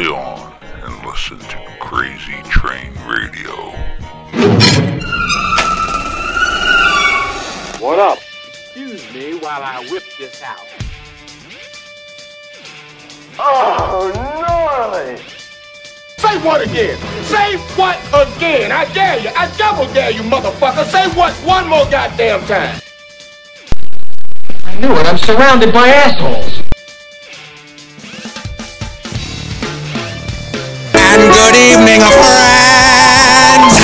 play on and listen to Crazy Train Radio. What up? Excuse me while I whip this out. Oh, gnarly! Say what again? Say what again? I dare you. I double dare you, motherfucker. Say what one more goddamn time. I knew it. I'm surrounded by assholes. Good evening, friends.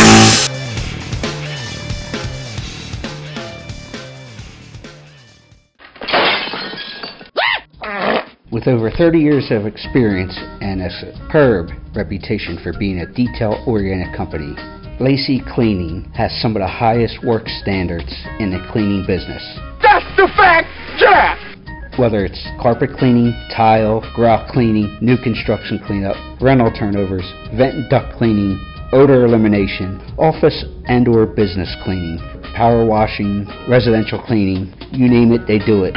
With over 30 years of experience and a superb reputation for being a detail oriented company, Lacey Cleaning has some of the highest work standards in the cleaning business. That's the fact, Jack. Whether it's carpet cleaning, tile, grout cleaning, new construction cleanup, rental turnovers, vent and duct cleaning, odor elimination, office and or business cleaning, power washing, residential cleaning, you name it, they do it.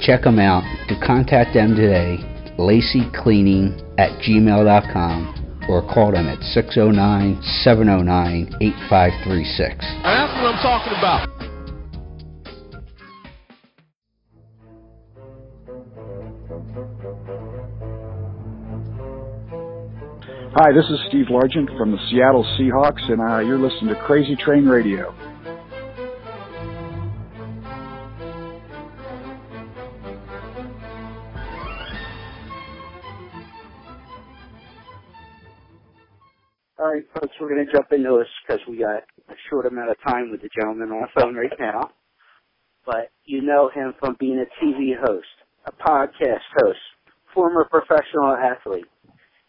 Check them out. To contact them today, lacycleaning at gmail.com or call them at 609 709 8536. That's what I'm talking about. Hi, this is Steve Largent from the Seattle Seahawks, and uh, you're listening to Crazy Train Radio. All right, folks, we're going to jump into this because we got a short amount of time with the gentleman on the phone right now. But you know him from being a TV host, a podcast host, former professional athlete.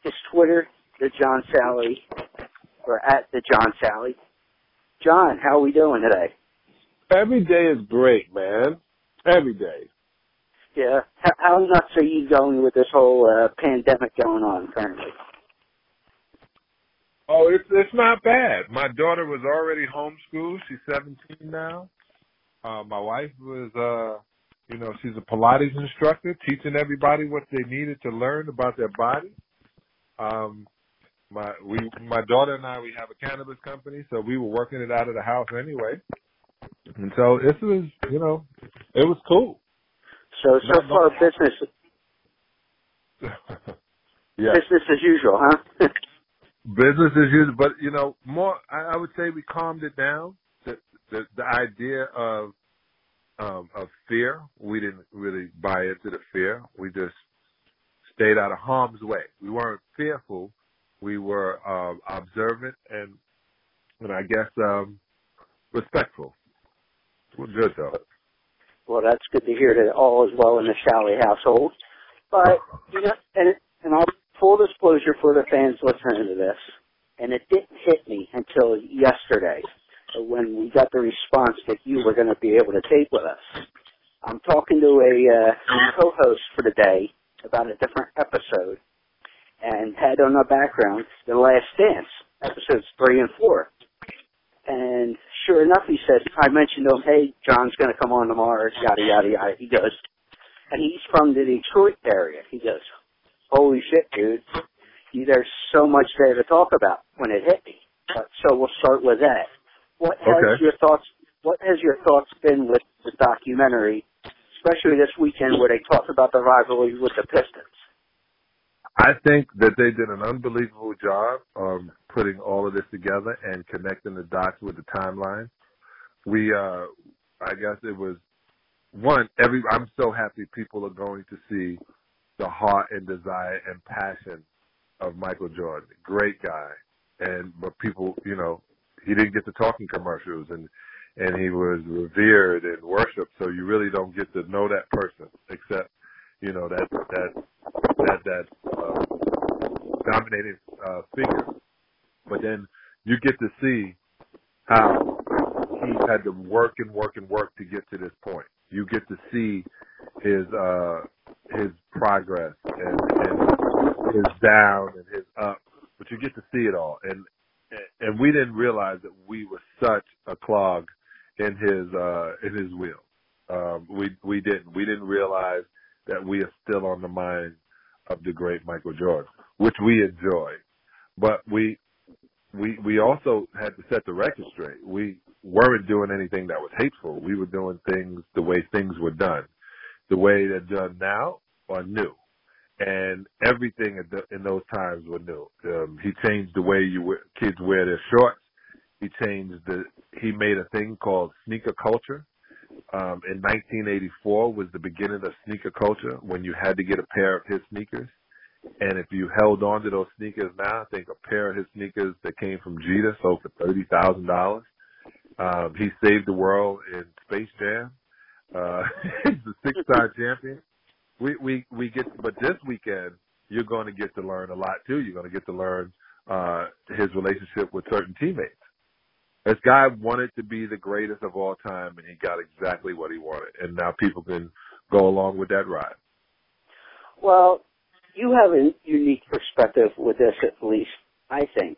His Twitter, the John Salley, or at the John Salley. John, how are we doing today? Every day is great, man. Every day. Yeah, how, how nuts are you going with this whole uh, pandemic going on currently? Oh, it's it's not bad. My daughter was already homeschooled. She's 17 now. Uh, my wife was, uh, you know, she's a Pilates instructor, teaching everybody what they needed to learn about their body. Um, my we my daughter and I we have a cannabis company, so we were working it out of the house anyway. And so this was, you know, it was cool. So so far, business yeah. business as usual, huh? business as usual. But you know, more I, I would say we calmed it down. The the, the idea of um, of fear, we didn't really buy into the fear. We just stayed out of harm's way. We weren't fearful. We were um, observant and and I guess um, respectful. We're good though. Well, that's good to hear that all is well in the Salley household. But you know, and and I'll full disclosure for the fans listening to this, and it didn't hit me until yesterday when we got the response that you were going to be able to tape with us. I'm talking to a uh, co-host for the day about a different episode, and had on the background The Last Dance, episodes three and four. And sure enough, he says, I mentioned to him, hey, John's going to come on tomorrow, yada, yada, yada. He goes, and he's from the Detroit area. He goes, holy shit, dude. There's so much there to talk about when it hit me. But, so we'll start with that. What has Okay. your thoughts, what has your thoughts been with the documentary, especially this weekend where they talked about the rivalry with the Pistons? I think that they did an unbelievable job um, putting all of this together and connecting the dots with the timeline. We, uh, I guess it was one. Every I'm so happy people are going to see the heart and desire and passion of Michael Jordan. Great guy, and but people, you know, he didn't get to talk in commercials and and he was revered and worshipped. So you really don't get to know that person except you know that that that that uh, dominating uh, figure, but then you get to see how he had to work and work and work to get to this point. You get to see his uh his progress and, and his down and his up, but you get to see it all. And and we didn't realize that we were such a clog in his uh in his wheel. Um we we didn't. We didn't realize that we are still on the mind of the great Michael Jordan, which we enjoy. But we we we also had to set the record straight. We weren't doing anything that was hateful. We were doing things the way things were done. The way they're done now are new. And everything in, those times were new. Um, he changed the way you wear, kids wear their shorts. He changed the. He made a thing called sneaker culture. Um, in 1984 was the beginning of sneaker culture when you had to get a pair of his sneakers. And if you held on to those sneakers now, I think a pair of his sneakers that came from Jeter sold for thirty thousand dollars. Um, he saved the world in Space Jam. Uh, he's a six-time champion. We we we get, but this weekend you're going to get to learn a lot too. You're going to get to learn uh, his relationship with certain teammates. This guy wanted to be the greatest of all time, and he got exactly what he wanted. And now people can go along with that ride. Well, you have a unique perspective with this, at least, I think.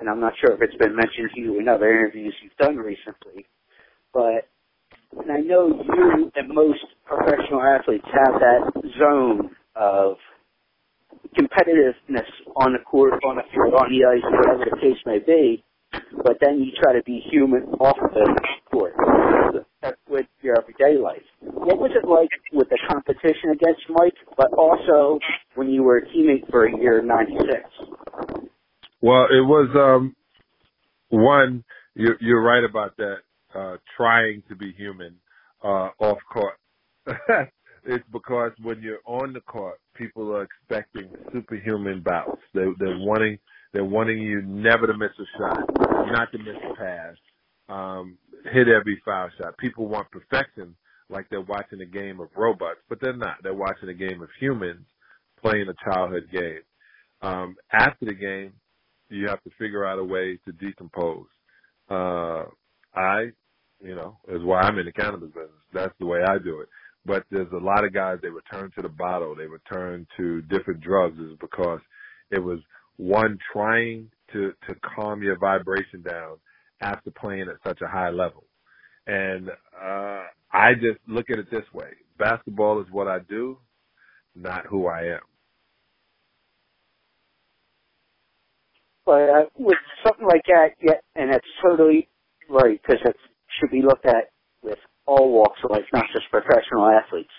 And I'm not sure if it's been mentioned to you in other interviews you've done recently, but and I know you and most professional athletes have that zone of competitiveness on the court, on the field, on the ice, whatever the case may be, but then you try to be human off the court with your everyday life. What was it like with the competition against Mike, but also when you were a teammate for a year in '96? Well, it was um one. You're, you're right about that. Uh, trying to be human uh, off court. it's because when you're on the court, people are expecting superhuman bouts. They, they're wanting they're wanting you never to miss a shot, not to miss a pass, um, hit every foul shot. People want perfection, like they're watching a game of robots, but they're not. They're watching a game of humans playing a childhood game. Um, after the game, you have to figure out a way to decompose. Uh, I, you know, is why I'm in the cannabis business. That's the way I do it. But there's a lot of guys they return to the bottle, they return to different drugs is because it was one trying to to calm your vibration down after playing at such a high level. And uh I just look at it this way. Basketball is what I do, not who I am. But uh, with something like that, yeah, and that's totally right because it should be looked at with all walks of life, not just professional athletes.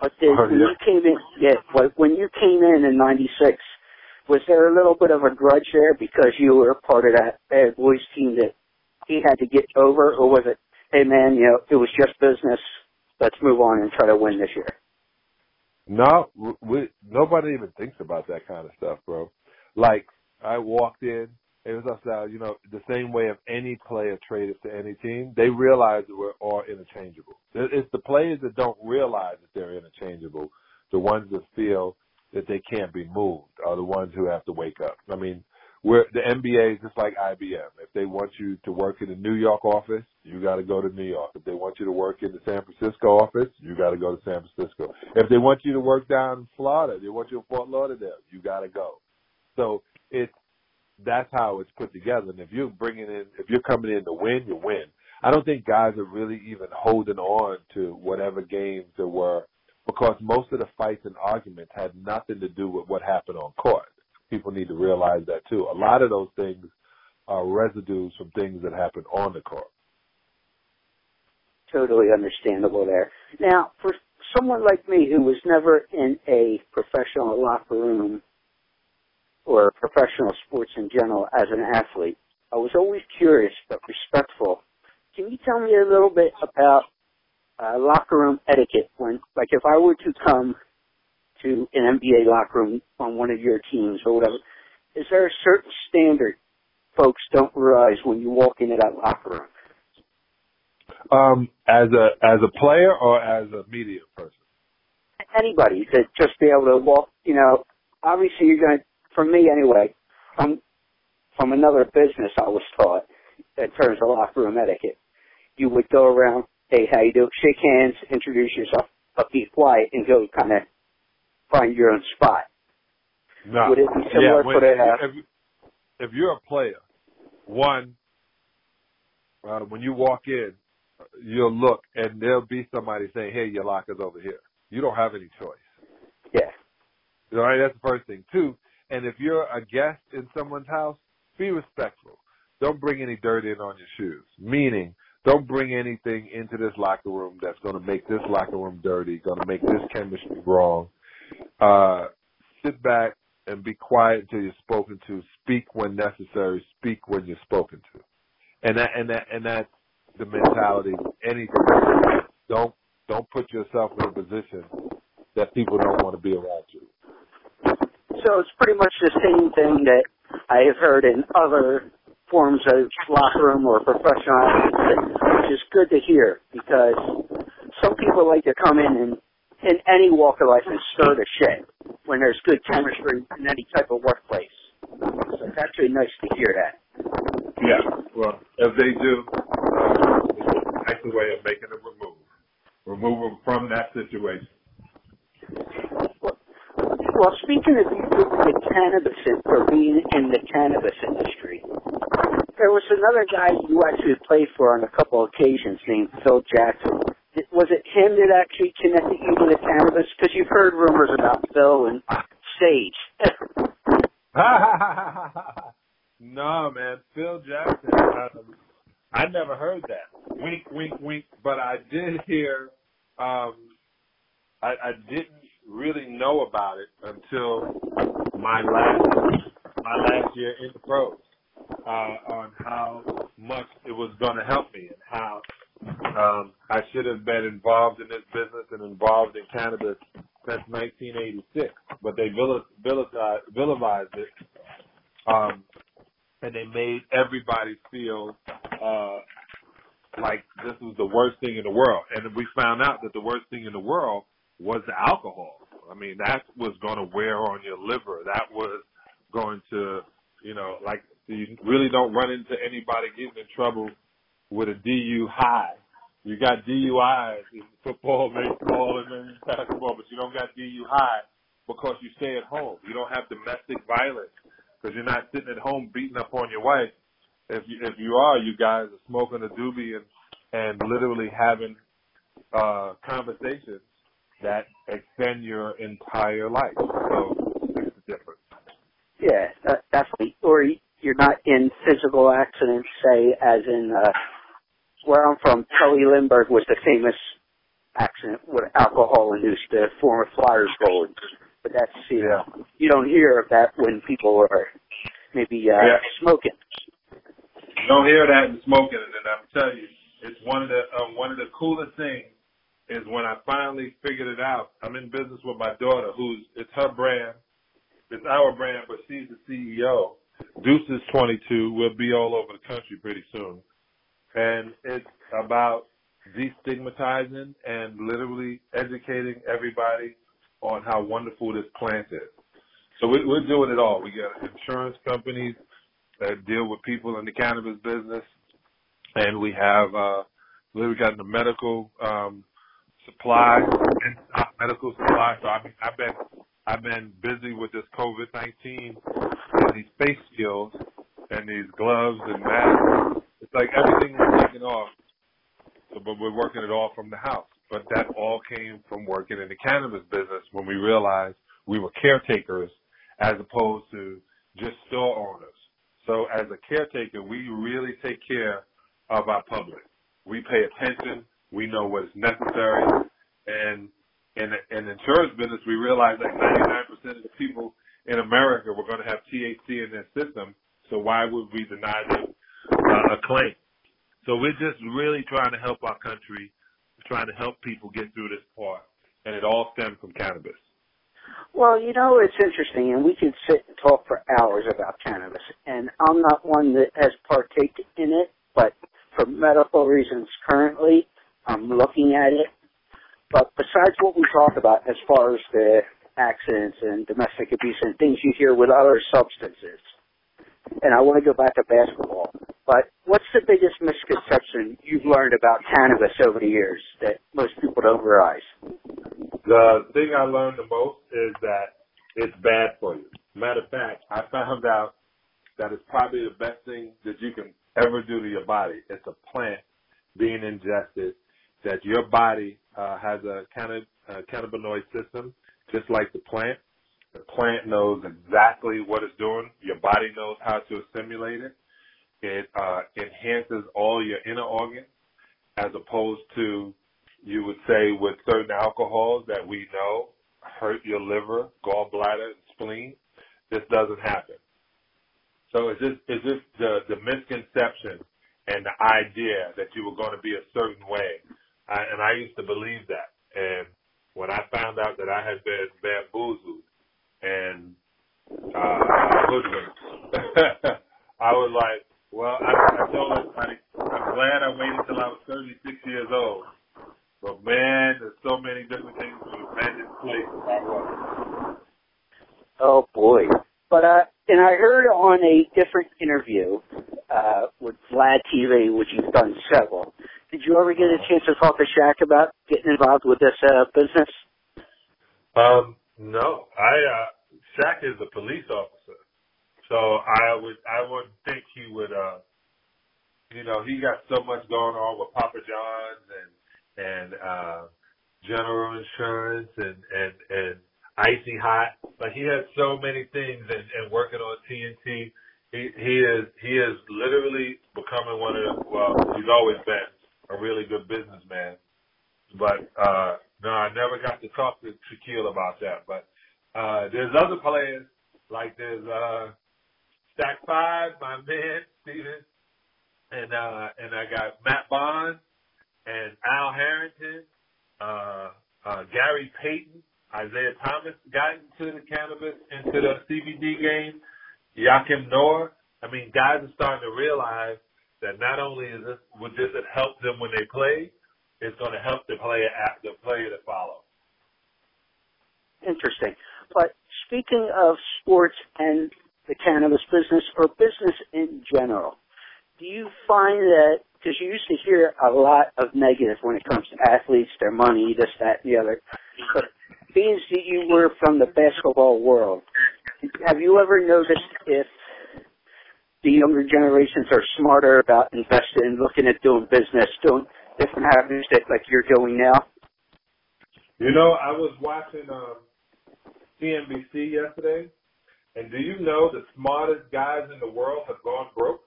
But then Oh, when yeah. you came in, yeah, when you came in in '96, was there a little bit of a grudge there because you were part of that bad boys team that he had to get over, or was it, hey man, you know, it was just business. Let's move on and try to win this year. No, we, nobody even thinks about that kind of stuff, bro. Like I walked in, it was us you know, the same way of any player traded to any team. They realize that we're all interchangeable. It's the players that don't realize that they're interchangeable. The ones that feel that they can't be moved are the ones who have to wake up. I mean, we're the NBA is just like IBM. If they want you to work in the New York office, you got to go to New York. If they want you to work in the San Francisco office, you got to go to San Francisco. If they want you to work down in Florida, they want you in Fort Lauderdale, you got to go. So it's that's how it's put together. And if you're bringing in, if you're coming in to win, you win. I don't think guys are really even holding on to whatever games there were because most of the fights and arguments had nothing to do with what happened on court. People need to realize that too. A lot of those things are residues from things that happened on the court. totally understandable there. Now, for someone like me who was never in a professional locker room or professional sports in general as an athlete, I was always curious but respectful. Can you tell me a little bit about uh, locker room etiquette when, like, if I were to come to an NBA locker room on one of your teams or whatever, is there a certain standard folks don't realize when you walk into that locker room? Um, as a as a player or as a media person? anybody to just be able to walk. You know, obviously you're going to, for me anyway, from from another business I was taught in terms of locker room etiquette. You would go around, hey, how you doing? Shake hands, introduce yourself, but be quiet and go kind of find your own spot. No. Would it be similar yeah, when, for the? Uh, if, if you're a player, one, uh, when you walk in, you'll look and there'll be somebody saying, "Hey, your locker's over here." You don't have any choice. yeah. All right, that's the first thing. Two, and if you're a guest in someone's house, be respectful. Don't bring any dirt in on your shoes. Meaning, don't bring anything into this locker room that's going to make this locker room dirty, going to make this chemistry wrong. Uh, sit back and be quiet until you're spoken to. Speak when necessary. Speak when you're spoken to. And that and that and that's the mentality. Anything. Don't don't put yourself in a position that people don't want to be around you. So it's pretty much the same thing that I have heard in other forms of locker room or professional which is good to hear because some people like to come in and in any walk of life and stir the shit when there's good chemistry in any type of workplace. So it's actually nice to hear that. Yeah. Well, if they do, uh, that's the way of making them remove. Remove them from that situation. Well, speaking of the cannabis in- or being in the cannabis industry, there was another guy you actually played for on a couple occasions named Phil Jackson. Was it him that actually connected you to the cannabis? Because you've heard rumors about Phil and Sage. no, man. Phil Jackson. Um, I never heard that. Wink, wink, wink. But I did hear. Um, I, I didn't really know about it until my last my last year in the pros uh, on how much it was going to help me and how um, I should have been involved in this business and involved in cannabis since 1986. But they vil- vilifized, vilifized it, um, and they made everybody feel uh, like this was the worst thing in the world. And we found out that the worst thing in the world was the alcohol. I mean, that was going to wear on your liver. That was going to, you know, like you really don't run into anybody getting in trouble with a DU high. You got DUIs in football, baseball, and then basketball, but you don't got DU high because you stay at home. You don't have domestic violence because you're not sitting at home beating up on your wife. If you if you are, you guys are smoking a doobie and and literally having uh conversations that extend your entire life. So it's the difference. yeah, that, definitely. Or you're not in physical accidents, say, as in uh, where I'm from. Pelle Lindbergh was the famous accident where alcohol induced the former Flyers goalie. But that's you know you don't hear of that when people are maybe uh, Yeah. smoking. You don't hear that in smoking, and I'm telling you, it's one of the uh, one of the coolest things is when I finally figured it out. I'm in business with my daughter, who's it's her brand, it's our brand, but she's the CEO. Deuce is 22. We'll be all over the country pretty soon, and it's about destigmatizing and literally educating everybody on how wonderful this plant is. So we, we're doing it all. We got insurance companies that deal with people in the cannabis business, and we have uh, we got the medical um, supply, and medical supply. So I mean, I've been I've been busy with this COVID nineteen and these face skills and these gloves and masks. It's like everything was taken off. So, but we're working it all from the house. But that all came from working in the cannabis business when we realized we were caretakers as opposed to just store owners. So as a caretaker, we really take care of our public. We pay attention. We know what is necessary. And in in the insurance business, we realize that 99% of the people in America were going to have THC in their system. So why would we deny them uh, a claim? So we're just really trying to help our country, trying to help people get through this part. And it all stems from cannabis. Well, you know, it's interesting, and we could sit and talk for hours about cannabis. And I'm not one that has partaken in it, but for medical reasons currently, I'm looking at it. But besides what we talk about as far as the accidents and domestic abuse and things you hear with other substances, and I want to go back to basketball, but what's the biggest misconception you've learned about cannabis over the years that most people don't realize? The thing I learned the most is that it's bad for you. Matter of fact, I found out that it's probably the best thing that you can ever do to your body. It's a plant being ingested that your body uh, has a, cannab- a cannabinoid system, just like the plant. The plant knows exactly what it's doing. Your body knows how to assimilate it. It uh, enhances all your inner organs, as opposed to you would say with certain alcohols that we know hurt your liver, gallbladder, and spleen. This doesn't happen. So it's just it's just the the misconception and the idea that you were going to be a certain way, I, and I used to believe that. And when I found out that I had been bamboozled and uh, hoodwinked, I was like, well, I, I told everybody, I'm glad I waited until I was 36 years old. But man, there's so many different things that have been in place I wasn't. Oh boy. But uh and I heard on a different interview uh with Vlad TV, which you've done several. Did you ever get a chance to talk to Shaq about getting involved with this uh business? Um, no. I uh Shaq is a police officer. So I would I would think he would uh you know, he got so much going on with Papa John's and and uh General Insurance and and and Icy Hot. Like he has so many things and, and working on TNT. He he is he is literally becoming one of the well, he's always been a really good businessman. But uh no, I never got to talk to Shaquille about that. But uh there's other players like there's uh Stack Five, my man, Steven, and uh and I got Matt Bond and Al Harrington, uh uh Gary Payton, Isiah Thomas got into the cannabis, into the CBD game. Joakim Noah. I mean, guys are starting to realize that not only is this would this help them when they play, it's going to help the player the player to follow. Interesting. But speaking of sports and the cannabis business or business in general, do you find that because you used to hear a lot of negative when it comes to athletes, their money, this, that, and the other. But being that you were from the basketball world, have you ever noticed if the younger generations are smarter about investing, and looking at doing business, doing different avenues that like you're doing now? You know, I was watching um, CNBC yesterday, and do you know the smartest guys in the world have gone broke?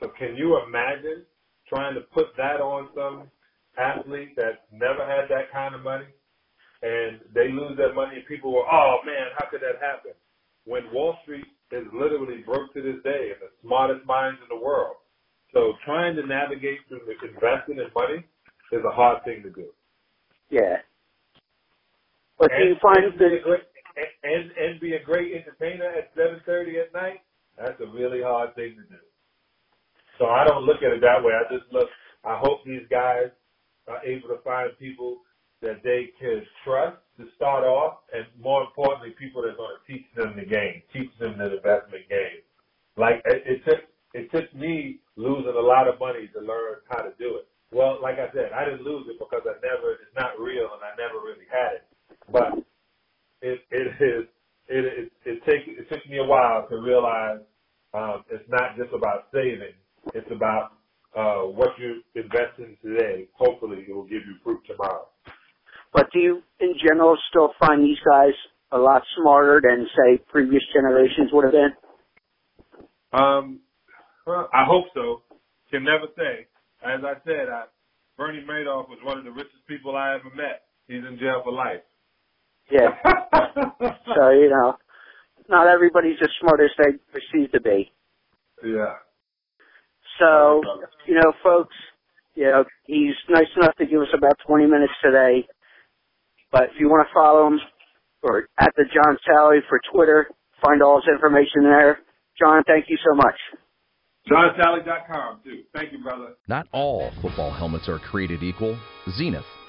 So can you imagine trying to put that on some athlete that never had that kind of money and they lose that money and people were, oh man, how could that happen? When Wall Street is literally broke to this day and the smartest minds in the world. So trying to navigate through the investing in money is a hard thing to do. Yeah. But and, do you find and, that and, and and be a great entertainer at seven thirty at night? That's a really hard thing to do. So I don't look at it that way. I just look. I hope these guys are able to find people that they can trust to start off, and more importantly, people that are going to teach them the game, teach them the investment game. Like it, it took it took me losing a lot of money to learn how to do it. Well, like I said, I didn't lose it because I never it's not real and I never really had it. But it it is it it, it take it took me a while to realize um, it's not just about saving it's about uh, what you invest in today. Hopefully, it will give you fruit tomorrow. But do you, in general, still find these guys a lot smarter than, say, previous generations would have been? Um, well, I hope so. Can never say. As I said, I, Bernie Madoff was one of the richest people I ever met. He's in jail for life. Yeah. so you know, not everybody's as smart as they perceive to be. Yeah. So, you know, folks, you know, he's nice enough to give us about 20 minutes today. But if you want to follow him, or at the John Salley for Twitter, find all his information there. John, thank you so much. JohnSalley.com, too. Thank you, brother. Not all football helmets are created equal. Xenith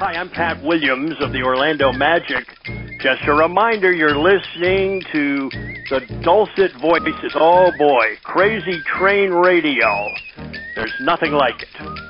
Hi, I'm Pat Williams of the Orlando Magic. Just a reminder you're listening to the dulcet voices. Oh boy, Crazy Train Radio. There's nothing like it.